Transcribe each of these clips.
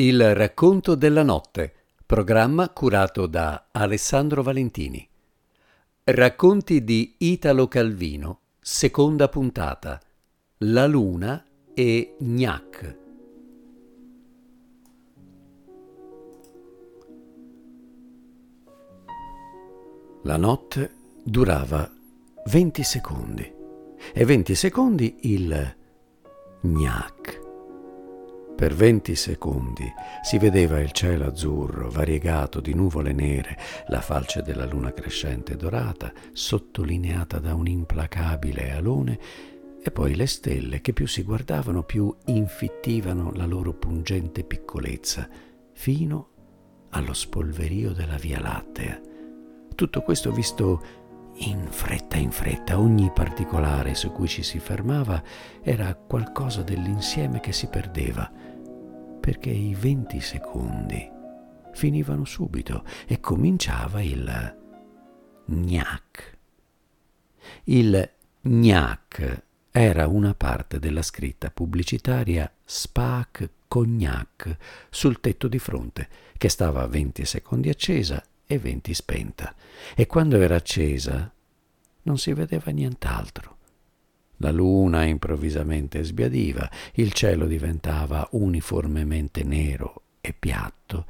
Il racconto della notte, programma curato da Alessandro Valentini. Racconti di Italo Calvino, seconda puntata. La luna e Gnac. La notte durava 20 secondi e 20 secondi il Gnac. Per 20 secondi. Si vedeva il cielo azzurro variegato di nuvole nere, la falce della luna crescente dorata, sottolineata da un implacabile alone, e poi le stelle che più si guardavano più infittivano la loro pungente piccolezza, fino allo spolverio della Via Lattea. Tutto questo visto in fretta in fretta, ogni particolare su cui ci si fermava era qualcosa dell'insieme che si perdeva, perché i venti secondi finivano subito e cominciava il gnac. Il gnac era una parte della scritta pubblicitaria Spac Cognac sul tetto di fronte, che stava a 20 secondi accesa e 20 spenta, e quando era accesa non si vedeva nient'altro. La luna improvvisamente sbiadiva, il cielo diventava uniformemente nero e piatto,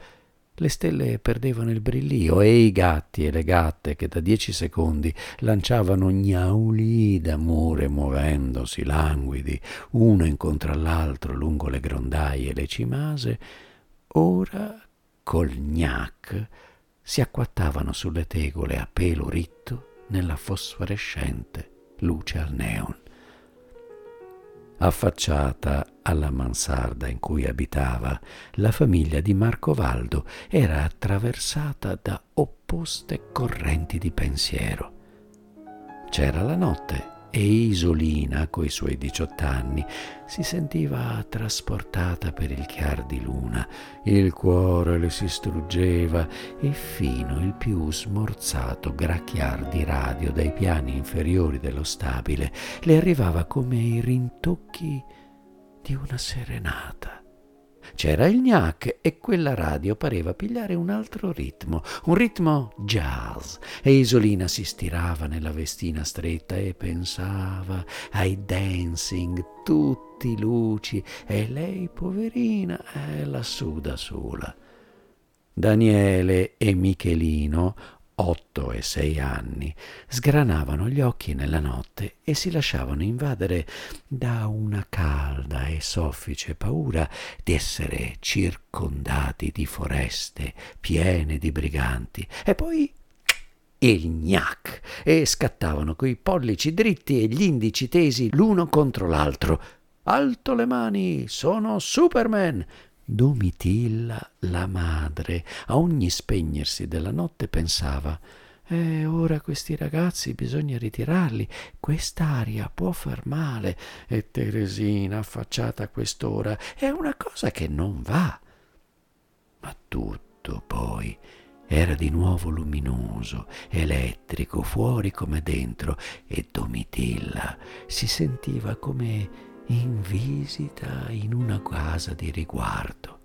le stelle perdevano il brillio e i gatti e le gatte che da dieci secondi lanciavano gnauli d'amore muovendosi languidi uno incontro all'altro lungo le grondaie e le cimase, ora col gnac si acquattavano sulle tegole a pelo ritto nella fosforescente luce al neon affacciata alla mansarda in cui abitava, la famiglia di Marco Valdo era attraversata da opposte correnti di pensiero. C'era la notte e Isolina, coi suoi diciott'anni, si sentiva trasportata per il chiar di luna, il cuore le si struggeva e fino il più smorzato gracchiar di radio dai piani inferiori dello stabile le arrivava come i rintocchi di una serenata. C'era il gnac e quella radio pareva pigliare un altro ritmo, un ritmo jazz, e Isolina si stirava nella vestina stretta e pensava ai dancing tutti luci e lei, poverina, è lassù da sola. Daniele e Michelino otto e sei anni, sgranavano gli occhi nella notte e si lasciavano invadere da una calda e soffice paura di essere circondati di foreste piene di briganti. E poi il gnac e scattavano coi pollici dritti e gli indici tesi l'uno contro l'altro. Alto le mani, sono Superman! Domitilla, la madre, a ogni spegnersi della notte pensava eh, ora questi ragazzi bisogna ritirarli, quest'aria può far male. E Teresina, affacciata a quest'ora, è una cosa che non va. Ma tutto poi era di nuovo luminoso, elettrico, fuori come dentro, e Domitilla si sentiva come in visita in una casa di riguardo.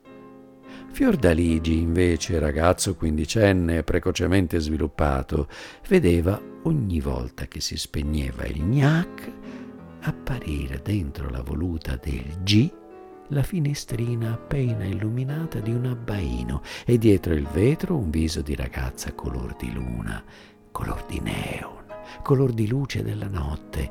Fiordaligi, invece, ragazzo quindicenne precocemente sviluppato, vedeva ogni volta che si spegneva il gnac apparire dentro la voluta del G la finestrina appena illuminata di un abbaino e dietro il vetro un viso di ragazza color di luna, color di neon, color di luce della notte,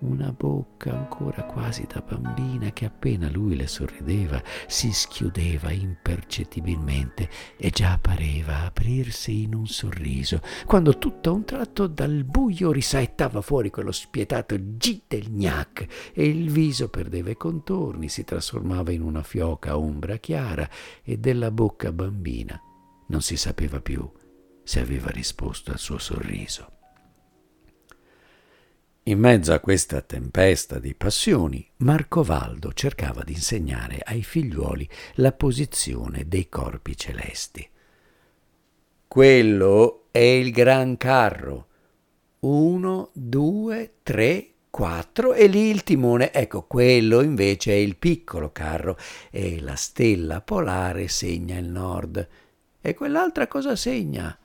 una bocca ancora quasi da bambina che appena lui le sorrideva si schiudeva impercettibilmente e già pareva aprirsi in un sorriso, quando tutto a un tratto dal buio risaettava fuori quello spietato G del gnac e il viso perdeva i contorni, si trasformava in una fioca ombra chiara e della bocca bambina non si sapeva più se aveva risposto al suo sorriso. In mezzo a questa tempesta di passioni, Marcovaldo cercava di insegnare ai figliuoli la posizione dei corpi celesti. Quello è il gran carro. Uno, due, tre, quattro e lì il timone, ecco quello invece è il piccolo carro e la stella polare segna il nord. E quell'altra cosa segna?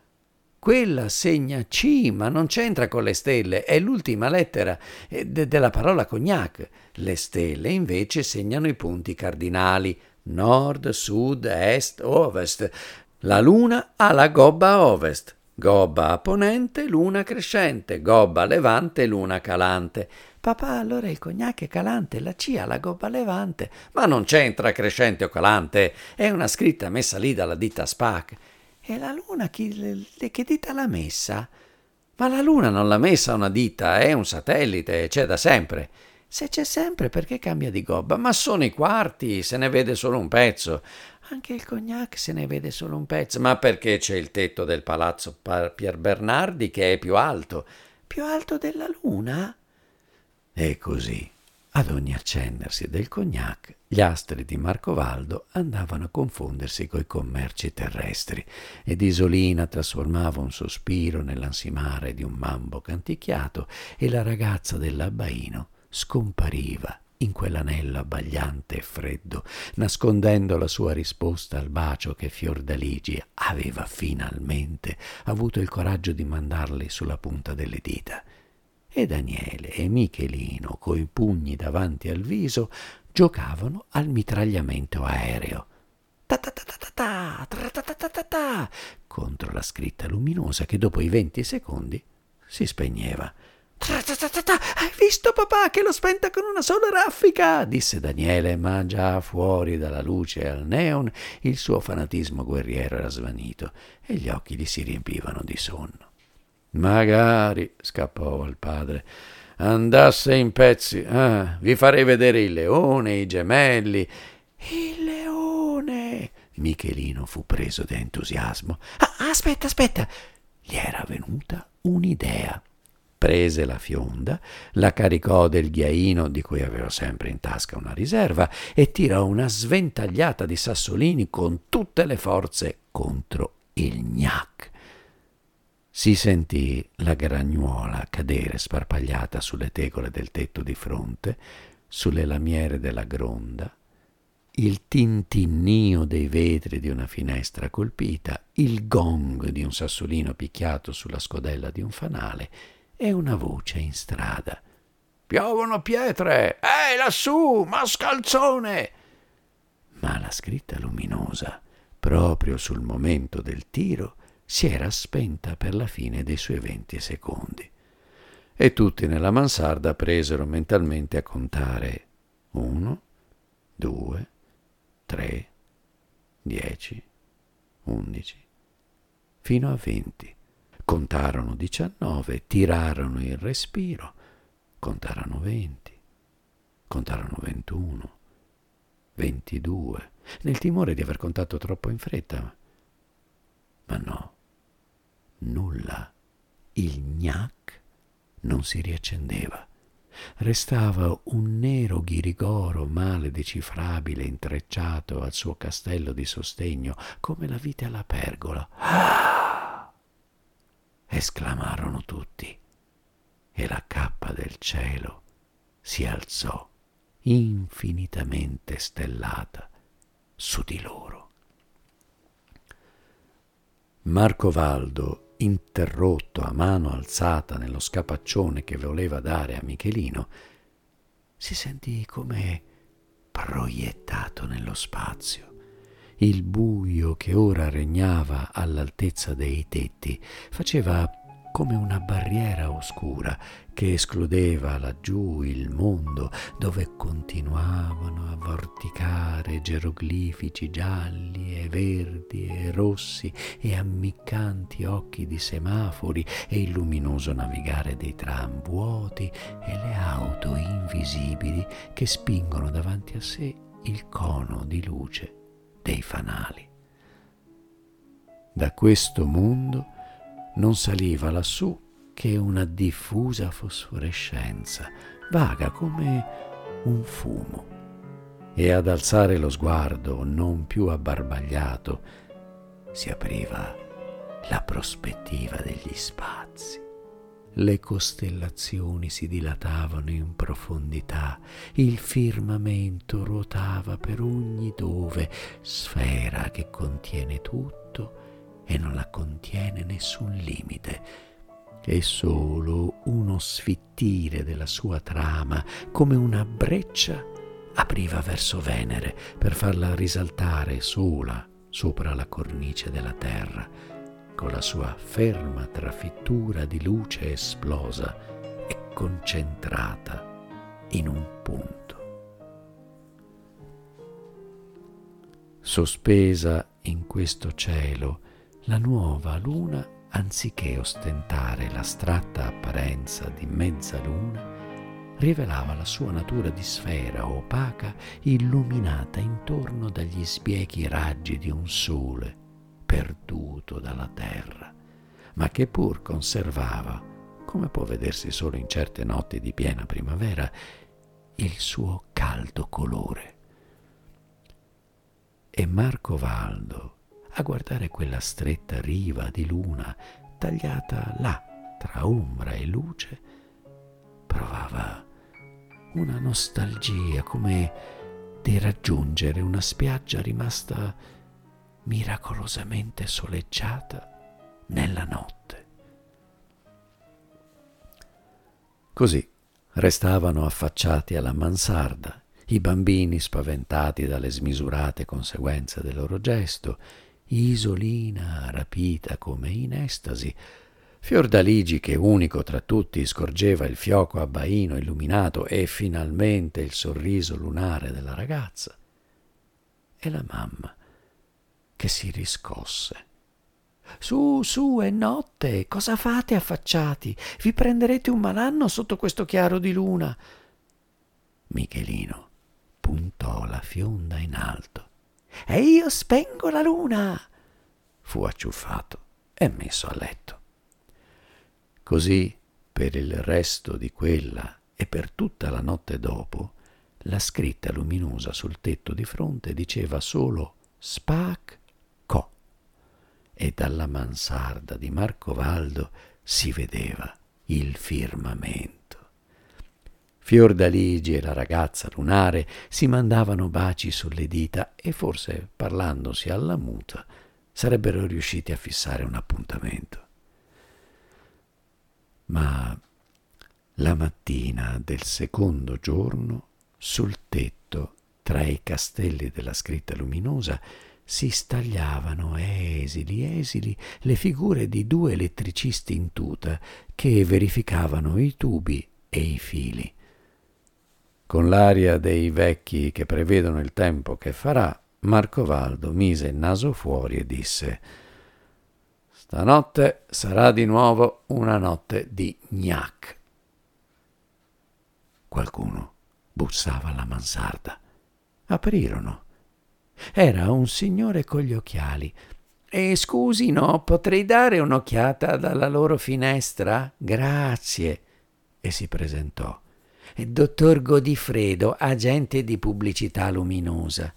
Quella segna C, ma non c'entra con le stelle, è l'ultima lettera eh, de- della parola cognac. Le stelle invece segnano i punti cardinali, nord, sud, est, ovest. La luna ha la gobba a ovest, gobba a ponente, luna crescente, gobba a levante, luna calante. Papà, allora il cognac è calante, la C ha la gobba levante. Ma non c'entra crescente o calante, è una scritta messa lì dalla ditta SPAC. E la luna chi, che dita l'ha messa? Ma la luna non l'ha messa una dita, è un satellite, c'è da sempre. Se c'è sempre, perché cambia di gobba? Ma sono i quarti, se ne vede solo un pezzo. Anche il cognac se ne vede solo un pezzo. Ma perché c'è il tetto del palazzo Pier Bernardi che è più alto? Più alto della luna? E così ad ogni accendersi del cognac, gli astri di Marcovaldo andavano a confondersi coi commerci terrestri ed Isolina trasformava un sospiro nell'ansimare di un mambo canticchiato e la ragazza dell'abbaino scompariva in quell'anello abbagliante e freddo, nascondendo la sua risposta al bacio che Fiordaligi aveva finalmente avuto il coraggio di mandarle sulla punta delle dita e Daniele e Michelino, coi pugni davanti al viso, giocavano al mitragliamento aereo. Ta ta ta ta ta ta, contro la scritta luminosa che dopo i venti secondi si spegneva. Hai visto papà che l'ho spenta con una sola raffica? disse Daniele, ma già fuori dalla luce al neon il suo fanatismo guerriero era svanito e gli occhi gli si riempivano di sonno. Magari, scappò al padre, andasse in pezzi. Ah, vi farei vedere il leone, i gemelli. Il leone! Michelino fu preso da entusiasmo. Ah, aspetta, aspetta! Gli era venuta un'idea. Prese la fionda, la caricò del ghiaino di cui aveva sempre in tasca una riserva e tirò una sventagliata di sassolini con tutte le forze contro il gnac. Si sentì la gragnuola cadere sparpagliata sulle tegole del tetto di fronte, sulle lamiere della gronda, il tintinnio dei vetri di una finestra colpita, il gong di un sassolino picchiato sulla scodella di un fanale e una voce in strada. Piovono pietre! Ehi, lassù, mascalzone! Ma la scritta luminosa, proprio sul momento del tiro, si era spenta per la fine dei suoi venti secondi e tutti nella mansarda presero mentalmente a contare uno, due, tre, dieci, undici, fino a venti. Contarono diciannove, tirarono il respiro, contarono venti, contarono ventuno, ventidue, nel timore di aver contato troppo in fretta. Ma no, nulla. Il gnac non si riaccendeva. Restava un nero ghirigoro male decifrabile intrecciato al suo castello di sostegno, come la vite alla pergola. Ah! esclamarono tutti, e la cappa del cielo si alzò infinitamente stellata su di loro. Marco Valdo, interrotto a mano alzata nello scapaccione che voleva dare a Michelino, si sentì come proiettato nello spazio. Il buio che ora regnava all'altezza dei tetti faceva come una barriera oscura che escludeva laggiù il mondo dove continuavano a vorticare geroglifici gialli e verdi e rossi e ammiccanti occhi di semafori e il luminoso navigare dei tram vuoti e le auto invisibili che spingono davanti a sé il cono di luce dei fanali. Da questo mondo non saliva lassù che una diffusa fosforescenza, vaga come un fumo. E ad alzare lo sguardo, non più abbarbagliato, si apriva la prospettiva degli spazi. le costellazioni si dilatavano in profondità, il firmamento ruotava per ogni dove, sfera che contiene tutto e non la contiene nessun limite, e solo uno sfittire della sua trama, come una breccia, apriva verso Venere per farla risaltare sola sopra la cornice della terra con la sua ferma trafittura di luce esplosa e concentrata in un punto. Sospesa in questo cielo, la nuova luna, anziché ostentare l'astratta apparenza di mezzaluna, rivelava la sua natura di sfera opaca illuminata intorno dagli spiechi raggi di un sole perduto dalla terra, ma che pur conservava, come può vedersi solo in certe notti di piena primavera, il suo caldo colore. E Marco Valdo, a guardare quella stretta riva di luna tagliata là tra ombra e luce, provava una nostalgia come di raggiungere una spiaggia rimasta miracolosamente soleggiata nella notte. Così restavano affacciati alla mansarda, i bambini spaventati dalle smisurate conseguenze del loro gesto, Isolina rapita come in estasi, Fiordaligi che unico tra tutti scorgeva il fioco abbaino illuminato e finalmente il sorriso lunare della ragazza, e la mamma che si riscosse. Su, su, è notte. Cosa fate affacciati? Vi prenderete un malanno sotto questo chiaro di luna. Michelino puntò la fionda in alto. E io spengo la luna. Fu acciuffato e messo a letto. Così, per il resto di quella e per tutta la notte dopo, la scritta luminosa sul tetto di fronte diceva solo Spac e dalla mansarda di Marcovaldo si vedeva il firmamento. Fiordaligi e la ragazza lunare si mandavano baci sulle dita e forse parlandosi alla muta sarebbero riusciti a fissare un appuntamento. Ma la mattina del secondo giorno, sul tetto, tra i castelli della scritta luminosa, si stagliavano esili, esili le figure di due elettricisti in tuta che verificavano i tubi e i fili. Con l'aria dei vecchi che prevedono il tempo che farà, Marcovaldo mise il naso fuori e disse Stanotte sarà di nuovo una notte di gnac. Qualcuno bussava alla mansarda. Aprirono era un signore con gli occhiali. E scusi, no, potrei dare un'occhiata dalla loro finestra? Grazie. E si presentò. Dottor Godifredo, agente di pubblicità luminosa.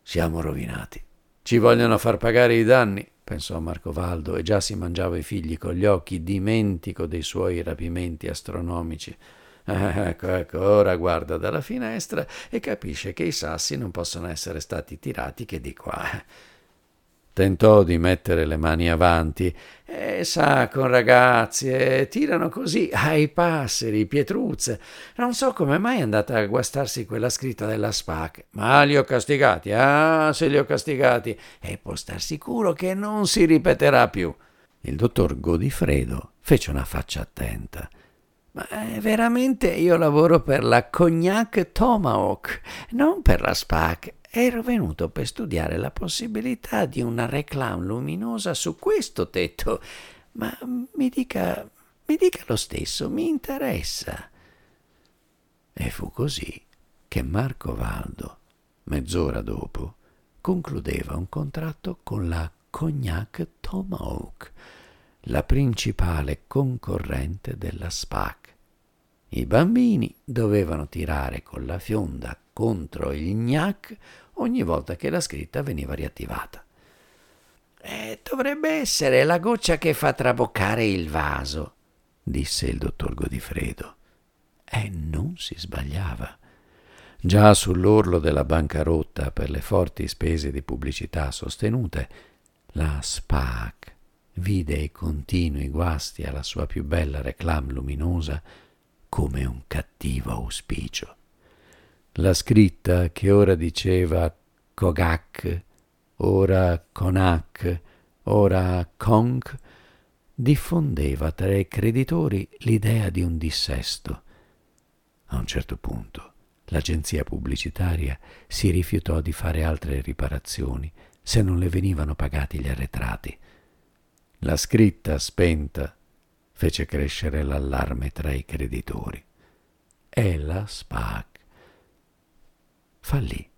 Siamo rovinati. Ci vogliono far pagare i danni, pensò Marcovaldo, e già si mangiava i figli con gli occhi, dimentico dei suoi rapimenti astronomici. Ecco, ecco, ora guarda dalla finestra e capisce che i sassi non possono essere stati tirati che di qua. Tentò di mettere le mani avanti e sa, con ragazzi, e tirano così ai passeri, pietruzze. Non so come mai è andata a guastarsi quella scritta della SPAC, ma li ho castigati, ah, se li ho castigati, e può star sicuro che non si ripeterà più. Il dottor Godifredo fece una faccia attenta ma eh, veramente io lavoro per la Cognac Tomahawk, non per la SPAC. Ero venuto per studiare la possibilità di una reclame luminosa su questo tetto, ma mi dica, mi dica lo stesso, mi interessa. E fu così che Marco Valdo, mezz'ora dopo, concludeva un contratto con la Cognac Tomahawk, la principale concorrente della SPAC. I bambini dovevano tirare con la fionda contro il gnac ogni volta che la scritta veniva riattivata. Eh, dovrebbe essere la goccia che fa traboccare il vaso, disse il dottor Godifredo. E non si sbagliava. Già sull'orlo della bancarotta per le forti spese di pubblicità sostenute, la SPAC vide i continui guasti alla sua più bella reclame luminosa come un cattivo auspicio. La scritta che ora diceva Kogak, ora Konak, ora Konk, diffondeva tra i creditori l'idea di un dissesto. A un certo punto l'agenzia pubblicitaria si rifiutò di fare altre riparazioni se non le venivano pagati gli arretrati. La scritta spenta fece crescere l'allarme tra i creditori e la SPAC fallì.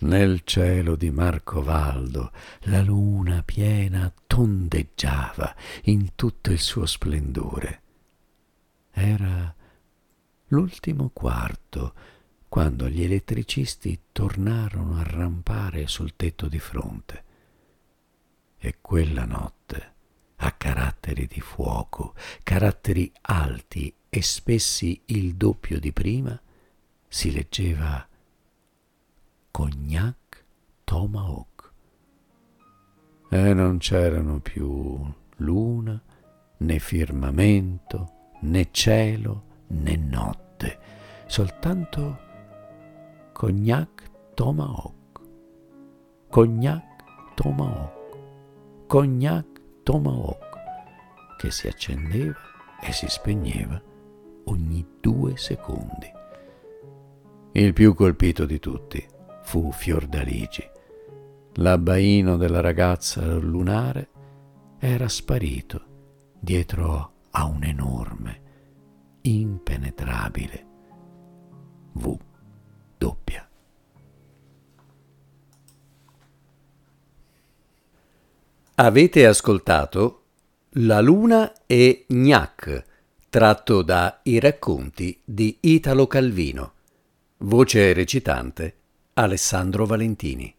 Nel cielo di Marcovaldo la luna piena tondeggiava in tutto il suo splendore. Era l'ultimo quarto quando gli elettricisti tornarono a rampare sul tetto di fronte. E quella notte, a caratteri di fuoco, caratteri alti e spessi il doppio di prima, si leggeva Cognac Tomahawk. E non c'erano più luna, né firmamento, né cielo, né notte, soltanto Cognac Tomahawk. Cognac Tomahawk. Cognac Tomahawk, che si accendeva e si spegneva ogni due secondi. Il più colpito di tutti fu Fiordaligi. L'abbaino della ragazza lunare era sparito dietro a un enorme, impenetrabile V doppia. Avete ascoltato La Luna e Gnac, tratto da I racconti di Italo Calvino. Voce recitante Alessandro Valentini.